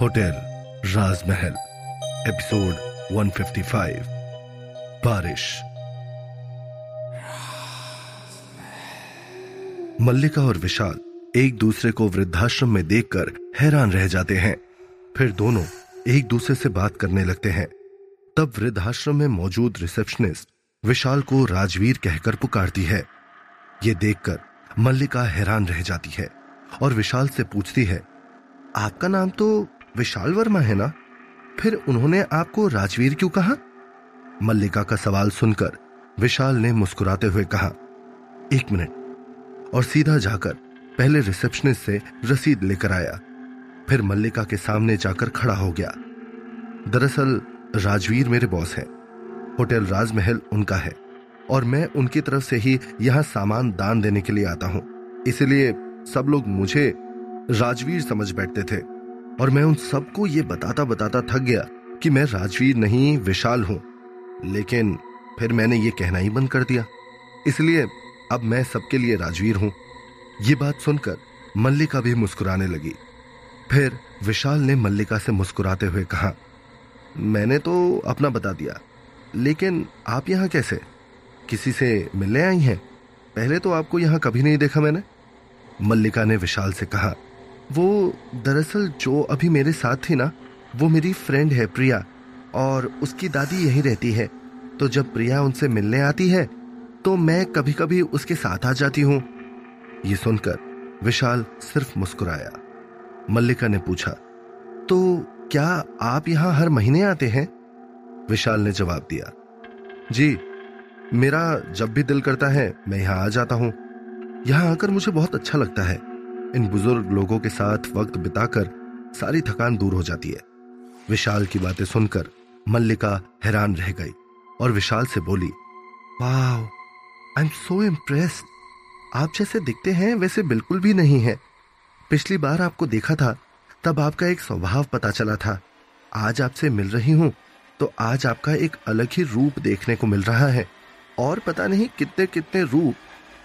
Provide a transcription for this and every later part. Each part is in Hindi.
होटल राजमहल, एपिसोड 155 बारिश। मल्लिका और विशाल एक दूसरे को वृद्धाश्रम में देखकर हैरान रह जाते हैं। फिर दोनों एक दूसरे से बात करने लगते हैं। तब वृद्धाश्रम में मौजूद रिसेप्शनिस्ट विशाल को राजवीर कहकर पुकारती है। ये देखकर मल्लिका हैरान रह जाती है और विशाल से पूछती है आपका नाम तो विशाल वर्मा है ना? फिर उन्होंने आपको राजवीर क्यों कहा? मल्लिका का सवाल सुनकर विशाल ने मुस्कुराते हुए कहा, एक मिनट। और सीधा जाकर पहले रिसेप्शनिस्ट से रसीद लेकर आया। फिर मल्लिका के सामने जाकर खड़ा हो गया। दरअसल, राजवीर मेरे बॉस है। होटल राजमहल उनका है। और मैं उनकी तरफ़ से ही यहाँ सामान दान देने के लिए आता हूँ। इसलिए सब लोग मुझे राजवीर समझ बैठते थे और मैं उन सबको ये बताता बताता थक गया कि मैं राजवीर नहीं, विशाल हूँ। लेकिन फिर मैंने ये कहना ही बंद कर दिया। इसलिए अब मैं सबके लिए राजवीर हूँ। ये बात सुनकर मल्लिका भी मुस्कुराने लगी। फिर विशाल ने मल्लिका से मुस्कुराते हुए कहा, मैंने तो अपना बता दिया, लेकिन आप यहाँ कैसे? किसी से मिलने आई हैं? पहले तो आपको यहाँ कभी नहीं देखा मैंने? मल्लिका ने विशाल से कहा वो दरअसल जो अभी मेरे साथ थी ना, वो मेरी फ्रेंड है प्रिया, और उसकी दादी यहीं रहती है। तो जब प्रिया उनसे मिलने आती है तो मैं कभी कभी उसके साथ आ जाती हूँ। ये सुनकर विशाल सिर्फ़ मुस्कुराया। मल्लिका ने पूछा तो क्या आप यहाँ हर महीने आते हैं? विशाल ने जवाब दिया, जी, मेरा जब भी दिल करता है, मैं यहाँ आ जाता हूँ। यहाँ आकर मुझे बहुत अच्छा लगता है। इन बुज़ुर्ग लोगों के साथ वक्त बिताकर सारी थकान दूर हो जाती है। विशाल की बातें सुनकर मल्लिका हैरान रह गई और विशाल से बोली वाह आई एम सो इम्प्रेस्ड आप जैसे दिखते हैं वैसे बिल्कुल भी नहीं है। पिछली बार आपको देखा था, तब आपका एक स्वभाव पता चला था। आज आपसे मिल रही हूँ तो आज आपका एक अलग ही रूप देखने को मिल रहा है। और पता नहीं कितने कितने रूप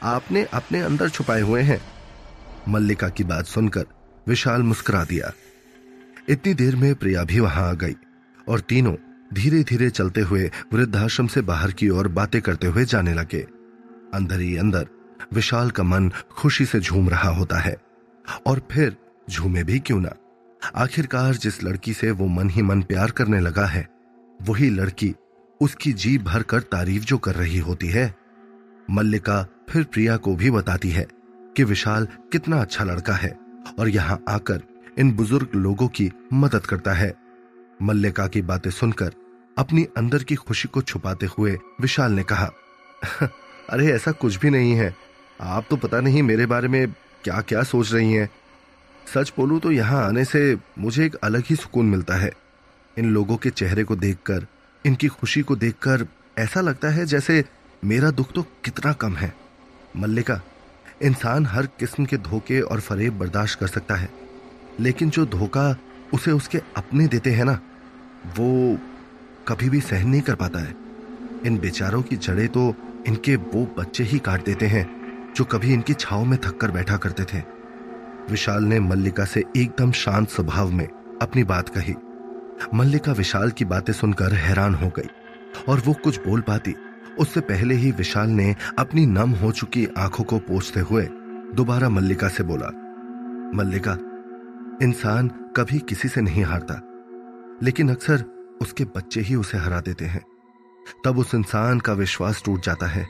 आपने अपने अंदर छुपाए हुए हैं। मल्लिका की बात सुनकर विशाल मुस्कुरा दिया। इतनी देर में प्रिया भी वहाँ आ गई और तीनों धीरे धीरे चलते हुए वृद्धाश्रम से बाहर की ओर बातें करते हुए जाने लगे। अंदर ही अंदर विशाल का मन खुशी से झूम रहा होता है और फिर झूमे भी क्यों ना? आखिरकार जिस लड़की से वो मन ही मन प्यार करने लगा है, वही लड़की उसकी जी भर कर तारीफ़ जो कर रही होती है। मल्लिका फिर प्रिया को भी बताती है कि विशाल कितना अच्छा लड़का है और यहाँ आकर इन बुज़ुर्ग लोगों की मदद करता है। मल्लिका की बातें सुनकर अपनी अंदर की खुशी को छुपाते हुए विशाल ने कहा, अरे, ऐसा कुछ भी नहीं है। आप तो पता नहीं मेरे बारे में क्या क्या सोच रही हैं। सच बोलूँ तो यहाँ आने से मुझे एक अलग ही सुकून मिलता है। इन लोगों के चेहरे को देखकर, इनकी खुशी को देखकर ऐसा लगता है जैसे मेरा दुख तो कितना कम है। मल्लिका इंसान हर किस्म के धोखे और फरेब बर्दाश्त कर सकता है। लेकिन जो धोखा उसे उसके अपने देते हैं ना, वो कभी भी सहन नहीं कर पाता है। इन बेचारों की जड़ें तो इनके वो बच्चे ही काट देते हैं, जो कभी इनकी छाव में थक कर बैठा करते थे। विशाल ने मल्लिका से एकदम शांत स्वभाव में अपनी बात कही। मल्लिका विशाल की बातें सुनकर हैरान हो गई और वो कुछ बोल पाती। उससे पहले ही विशाल ने अपनी नम हो चुकी आँखों को पोछते हुए दोबारा मल्लिका से बोला, मल्लिका, इंसान कभी किसी से नहीं हारता, लेकिन अक्सर उसके बच्चे ही उसे हरा देते हैं। तब उस इंसान का विश्वास टूट जाता है,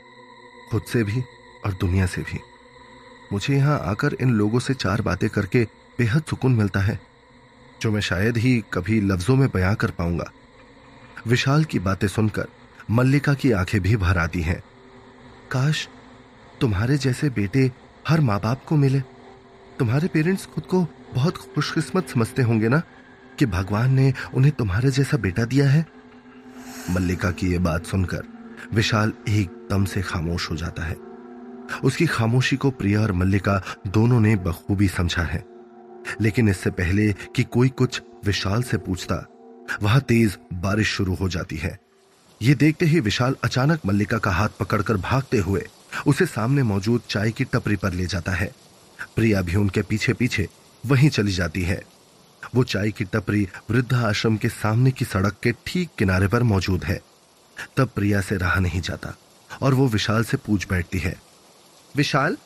खुद से भी और दुनिया से भी। मुझे यहाँ आकर इन लोगों से चार बातें करके बेहद सुकून मिलता है, जो मैं शायद ही कभी लफ्जों में बयां कर पाऊँगा। विशाल की बातें सुनकर मल्लिका की आँखें भी भर आती हैं। काश तुम्हारे जैसे बेटे हर माँ बाप को मिले। तुम्हारे पेरेंट्स खुद को बहुत खुशकिस्मत समझते होंगे ना कि भगवान ने उन्हें तुम्हारे जैसा बेटा दिया है? मल्लिका की यह बात सुनकर विशाल एकदम से खामोश हो जाता है। उसकी खामोशी को प्रिया और मल्लिका दोनों ने बखूबी समझा है। लेकिन इससे पहले कि कोई कुछ विशाल से पूछता, वहाँ तेज बारिश शुरू हो जाती है। ये देखते ही विशाल अचानक मल्लिका का हाथ पकड़कर भागते हुए उसे सामने मौजूद चाय की टपरी पर ले जाता है। प्रिया भी उनके पीछे पीछे वहीं चली जाती है। वो चाय की टपरी वृद्धा आश्रम के सामने की सड़क के ठीक किनारे पर मौजूद है। तब प्रिया से रहा नहीं जाता और वो विशाल से पूछ बैठती है, विशाल,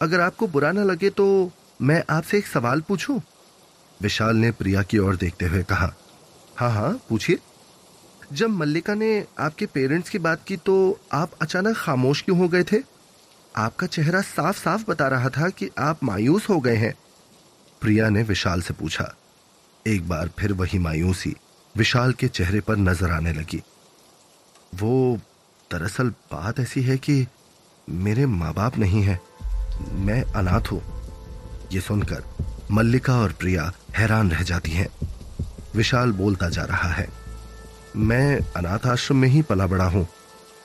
अगर आपको बुरा ना लगे तो मैं आपसे एक सवाल पूछूँ? विशाल ने प्रिया की ओर देखते हुए कहा हाँ हाँ पूछिए। जब मल्लिका ने आपके पेरेंट्स की बात की तो आप अचानक खामोश क्यों हो गए थे? आपका चेहरा साफ़ साफ़ बता रहा था कि आप मायूस हो गए हैं। प्रिया ने विशाल से पूछा। एक बार फिर वही मायूसी विशाल के चेहरे पर नज़र आने लगी। वो, दरअसल बात ऐसी है कि मेरे माँ बाप नहीं है। मैं अनाथ हूँ। ये सुनकर मल्लिका और प्रिया हैरान रह जाती हैं। विशाल बोलता जा रहा है। मैं अनाथ आश्रम में ही पला बड़ा हूँ।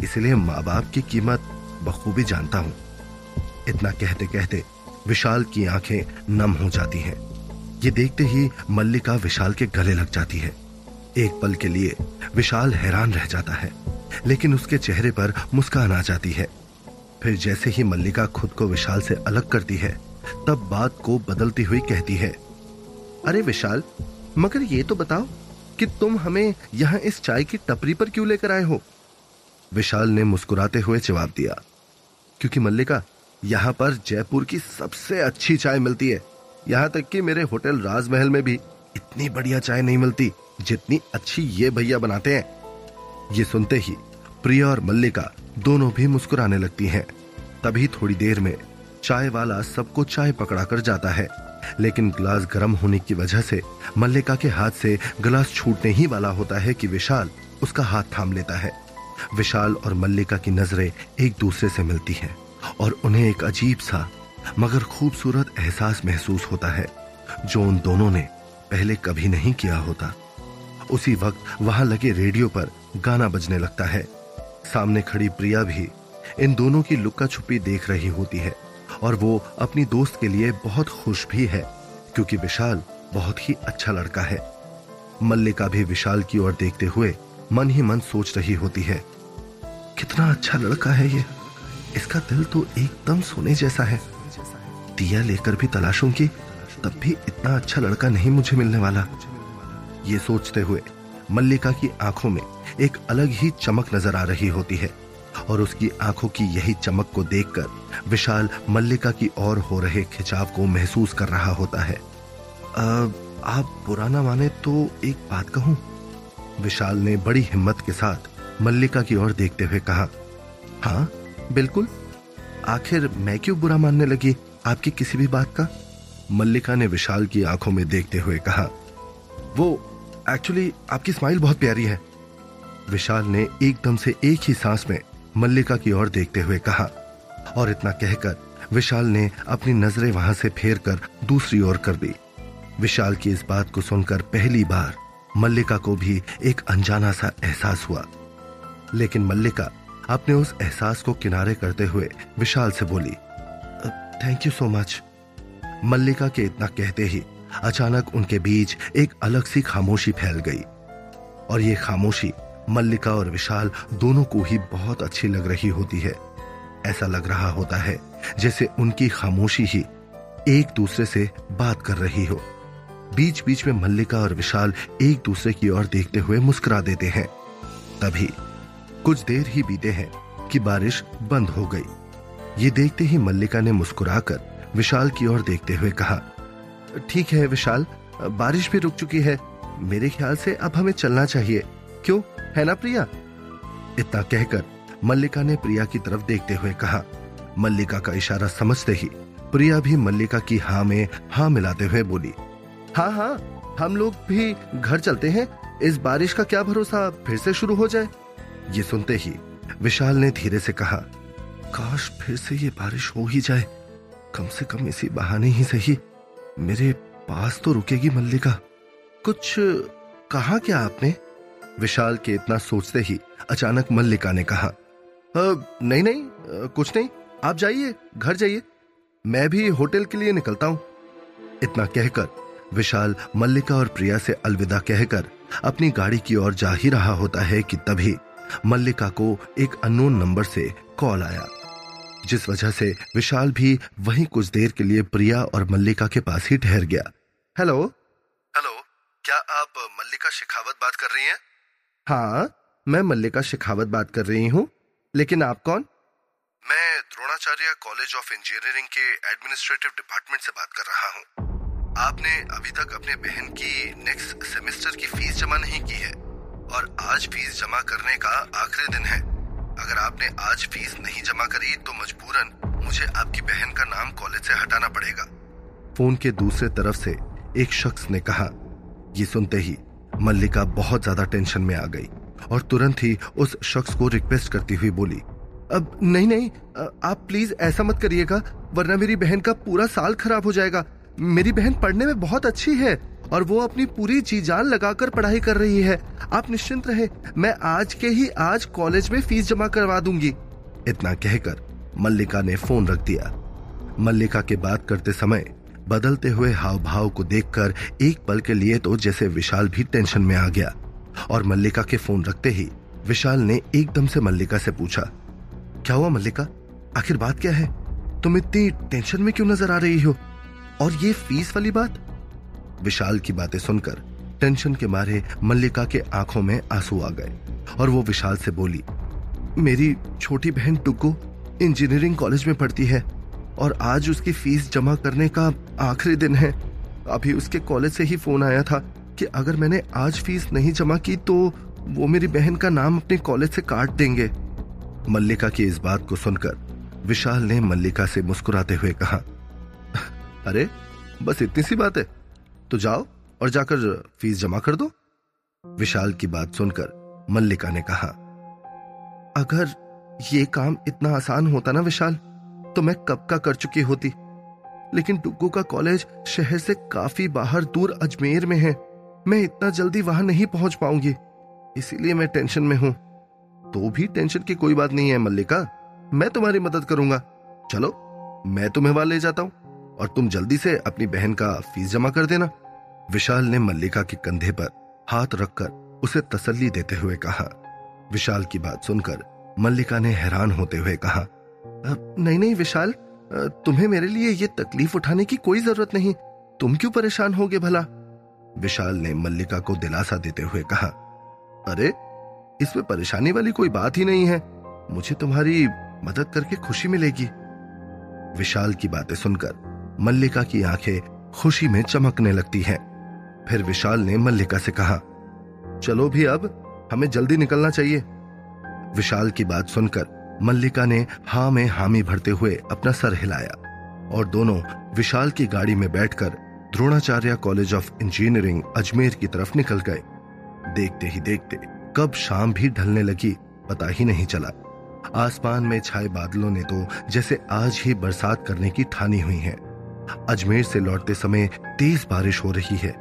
इसलिए माँ बाप की कीमत बखूबी जानता हूँ। इतना कहते कहते विशाल की आँखें नम हो जाती हैं। ये देखते ही मल्लिका विशाल के गले लग जाती है। एक पल के लिए विशाल हैरान रह जाता है, लेकिन उसके चेहरे पर मुस्कान आ जाती है। फिर जैसे ही मल्लिका खुद को विशाल से अलग करती है, तब बात को बदलती हुई कहती है, अरे विशाल, मगर ये तो बताओ कि तुम हमें यहाँ इस चाय की टपरी पर क्यों लेकर आए हो? विशाल ने मुस्कुराते हुए जवाब दिया, क्योंकि मल्लिका, यहाँ पर जयपुर की सबसे अच्छी चाय मिलती है। यहाँ तक कि मेरे होटल राजमहल में भी इतनी बढ़िया चाय नहीं मिलती जितनी अच्छी ये भैया बनाते हैं। ये सुनते ही प्रिया और मल्लिका दोनों भी मुस्कुराने लगती हैं। तभी थोड़ी देर में चाय वाला सबको चाय पकड़ा कर जाता है। लेकिन ग्लास गर्म होने की वजह से मल्लिका के हाथ से ग्लास छूटने ही वाला होता है कि विशाल उसका हाथ थाम लेता है। विशाल और मल्लिका की नज़रें एक दूसरे से मिलती हैं और उन्हें एक अजीब सा, मगर खूबसूरत एहसास महसूस होता है, जो उन दोनों ने पहले कभी नहीं किया होता। उसी वक्त वहाँ लगे रेडियो पर गाना बजने लगता है। सामने खड़ी प्रिया भी इन दोनों की लुक्का छुपी देख रही होती है। और वो अपनी दोस्त के लिए बहुत खुश भी है, क्योंकि विशाल बहुत ही अच्छा लड़का है। मल्लिका भी विशाल की ओर देखते हुए मन ही मन सोच रही होती है, कितना अच्छा लड़का है ये। इसका दिल तो एकदम सोने जैसा है। दिया लेकर भी तलाशूँगी तब भी इतना अच्छा लड़का नहीं मुझे मिलने वाला। ये सोचते हुए मल्लिका की आँखों में एक अलग ही चमक नज़र आ रही होती है। और उसकी आँखों की यही चमक को देखकर विशाल मल्लिका की ओर हो रहे खिंचाव को महसूस कर रहा होता है। आप पुराना माने तो एक बात कहूँ? विशाल ने बड़ी हिम्मत के साथ मल्लिका की ओर देखते हुए कहा हाँ बिल्कुल। आखिर मैं क्यों बुरा मानने लगी आपकी किसी भी बात का? मल्लिका ने विशाल की आँखों में देखते हुए कहा, वो एक्चुअली आपकी स्माइल बहुत प्यारी है। विशाल ने एकदम से एक ही सांस में मल्लिका की ओर देखते हुए कहा, और इतना कहकर विशाल ने अपनी नज़रें वहाँ से फेर कर दूसरी ओर कर दी। विशाल की इस बात को सुनकर पहली बार मल्लिका को भी एक अनजाना सा एहसास हुआ। लेकिन मल्लिका अपने उस एहसास को किनारे करते हुए विशाल से बोली thank you so much Mallika के इतना कहते ही अचानक उनके बीच एक अलग सी खामोशी फैल गई, और ये खामोशी मल्लिका और विशाल दोनों को ही बहुत अच्छी लग रही होती है। ऐसा लग रहा होता है जैसे उनकी खामोशी ही एक दूसरे से बात कर रही हो। बीच बीच में मल्लिका और विशाल एक दूसरे की ओर देखते हुए मुस्कुरा देते हैं। तभी कुछ देर ही बीते हैं कि बारिश बंद हो गई। ये देखते ही मल्लिका ने मुस्कुराकर विशाल की ओर देखते हुए कहा, ठीक है विशाल, बारिश भी रुक चुकी है। मेरे ख्याल से अब हमें चलना चाहिए। क्यों? है ना प्रिया? इतना कहकर मल्लिका ने प्रिया की तरफ़ देखते हुए कहा, मल्लिका का इशारा समझते ही प्रिया भी मल्लिका की हाँ में हाँ मिलाते हुए बोली हाँ हाँ हम लोग भी घर चलते हैं, इस बारिश का क्या भरोसा फिर से शुरू हो जाए? ये सुनते ही विशाल ने धीरे से कहा, काश फिर से ये बारिश हो ही जाए, कम से कम इसी बहाने ही सही, मेरे पास तो रुकेगी मल्लिका। कुछ कहा क्या आपने? विशाल के इतना सोचते ही अचानक मल्लिका ने कहा नहीं नहीं कुछ नहीं, आप जाइए, घर जाइए। मैं भी होटल के लिए निकलता हूँ। इतना कहकर विशाल मल्लिका और प्रिया से अलविदा कहकर अपनी गाड़ी की ओर जा ही रहा होता है कि तभी मल्लिका को एक अननोन नंबर से कॉल आया, जिस वजह से विशाल भी वहीं कुछ देर के लिए प्रिया और मल्लिका के पास ही ठहर गया। हेलो? हेलो, क्या आप मल्लिका शेखावत बात कर रही हैं? हाँ मैं मल्लिका शेखावत बात कर रही हूँ लेकिन आप कौन? मैं द्रोणाचार्य कॉलेज ऑफ़ इंजीनियरिंग के एडमिनिस्ट्रेटिव डिपार्टमेंट से बात कर रहा हूँ। आपने अभी तक अपने बहन की नेक्स्ट सेमेस्टर की फ़ीस जमा नहीं की है और आज फ़ीस जमा करने का आखिरी दिन है। अगर आपने आज फ़ीस नहीं जमा करी तो मजबूरन मुझे आपकी बहन का नाम कॉलेज से हटाना पड़ेगा। फ़ोन के दूसरे तरफ़ से एक शख्स ने कहा ये सुनते ही मल्लिका बहुत ज़्यादा टेंशन में आ गई और तुरंत ही उस शख्स को रिक्वेस्ट करती हुई बोली, अब नहीं नहीं आप प्लीज़ ऐसा मत करिएगा, वरना मेरी बहन का पूरा साल खराब हो जाएगा। मेरी बहन पढ़ने में बहुत अच्छी है और वो अपनी पूरी जी जान लगाकर पढ़ाई कर रही है। आप निश्चिंत रहे, मैं आज के ही आज कॉलेज में फ़ीस जमा करवा दूँगी। इतना कहकर मल्लिका ने फ़ोन रख दिया। मल्लिका के बात करते समय बदलते हुए हाव भाव को देखकर एक पल के लिए तो जैसे विशाल भी टेंशन में आ गया और मल्लिका के फ़ोन रखते ही विशाल ने एकदम से मल्लिका से पूछा, क्या हुआ मल्लिका? आखिर बात क्या है? तुम इतनी टेंशन में क्यों नज़र आ रही हो? और ये फ़ीस वाली बात? विशाल की बातें सुनकर टेंशन के मारे मल्लिका के आँखों में आँसू आ गए और वो विशाल से बोली, मेरी छोटी बहन टुक्कू इंजीनियरिंग कॉलेज में पढ़ती है। और आज उसकी फ़ीस जमा करने का आखिरी दिन है। अभी उसके कॉलेज से ही फ़ोन आया था कि अगर मैंने आज फ़ीस नहीं जमा की तो वो मेरी बहन का नाम अपने कॉलेज से काट देंगे। मल्लिका की इस बात को सुनकर विशाल ने मल्लिका से मुस्कुराते हुए कहा, अरे, बस इतनी सी बात है। तो जाओ और जाकर फ़ीस जमा कर दो। विशाल की बात सुनकर मल्लिका ने कहा, अगर ये काम इतना आसान होता ना विशाल तो मैं कब का कर चुकी होती। लेकिन टुक्कू का कॉलेज शहर से काफ़ी बाहर दूर अजमेर में है। मैं इतना जल्दी वहाँ नहीं पहुँच पाऊँगी। इसीलिए मैं टेंशन में हूँ। तो भी टेंशन की कोई बात नहीं है, मल्लिका। मैं तुम्हारी मदद करूँगा। चलो, मैं तुम्हें वहाँ ले जाता हूँ। और तुम जल्दी से अपनी बहन का फ़ीस जमा कर देना। विशाल ने मल्लिका के कंधे पर हाथ रखकर उसे तसल्ली देते हुए कहा। विशाल की बात सुनकर मल्लिका ने हैरान होते हुए कहा नहीं नहीं, विशाल तुम्हें मेरे लिए ये तकलीफ़ उठाने की कोई ज़रूरत नहीं। तुम क्यों परेशान होगे भला? विशाल ने मल्लिका को दिलासा देते हुए कहा, अरे, इसमें परेशानी वाली कोई बात ही नहीं है। मुझे तुम्हारी मदद करके खुशी मिलेगी। विशाल की बातें सुनकर मल्लिका की आँखें खुशी में चमकने लगती हैं। फिर विशाल ने मल्लिका से कहा, चलो भी अब, हमें जल्दी निकलना चाहिए। विशाल की बात सुनकर मल्लिका ने हा में हामी भरते हुए अपना सर हिलाया और दोनों विशाल की गाड़ी में बैठकर Dronacharya college of engineering Ajmer की तरफ़ निकल गए। देखते ही देखते कब शाम भी ढलने लगी, पता ही नहीं चला। आसमान में छाए बादलों ने तो जैसे आज ही बरसात करने की ठानी हुई है। अजमेर से लौटते समय तेज बारिश हो रही है।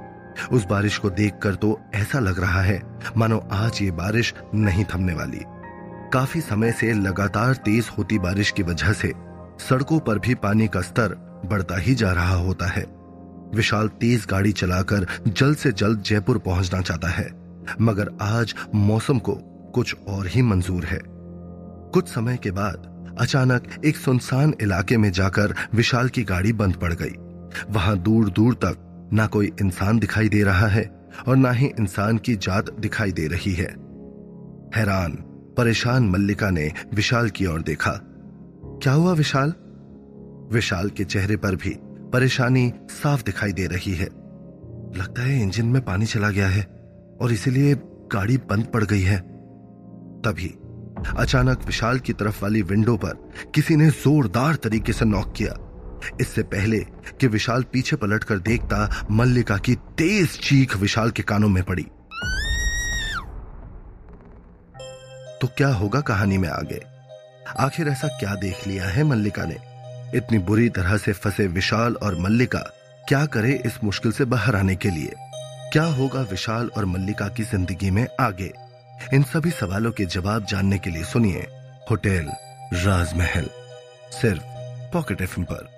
उस बारिश को देखकर तो ऐसा लग रहा है, मानो आज ये बारिश नहीं थमने वाली। काफ़ी समय से लगातार तेज होती बारिश की वजह से सड़कों पर भी पानी का स्तर बढ़ता ही जा रहा होता है। विशाल तेज गाड़ी चलाकर जल्द से जल्द जयपुर पहुँचना चाहता है, मगर आज मौसम को कुछ और ही मंजूर है। कुछ समय के बाद अचानक एक सुनसान इलाके में जाकर विशाल की गाड़ी बंद पड़ गई। वहाँ दूर दूर तक ना कोई इंसान दिखाई दे रहा है और ना ही इंसान की जात दिखाई दे रही है। हैरान परेशान मल्लिका ने विशाल की ओर देखा। क्या हुआ विशाल? विशाल के चेहरे पर भी परेशानी साफ़ दिखाई दे रही है। लगता है इंजन में पानी चला गया है और इसीलिए गाड़ी बंद पड़ गई है। तभी अचानक विशाल की तरफ़ वाली विंडो पर किसी ने जोरदार तरीके से नॉक किया। इससे पहले कि विशाल पीछे पलटकर देखता मल्लिका की तेज चीख विशाल के कानों में पड़ी। तो क्या होगा कहानी में आगे? आखिर ऐसा क्या देख लिया है मल्लिका ने? इतनी बुरी तरह से फंसे विशाल और मल्लिका क्या करे इस मुश्किल से बाहर आने के लिए? क्या होगा विशाल और मल्लिका की ज़िंदगी में आगे? इन सभी सवालों के जवाब जानने के लिए सुनिए होटल राजमहल, सिर्फ़ पॉकेट एफ़ पर।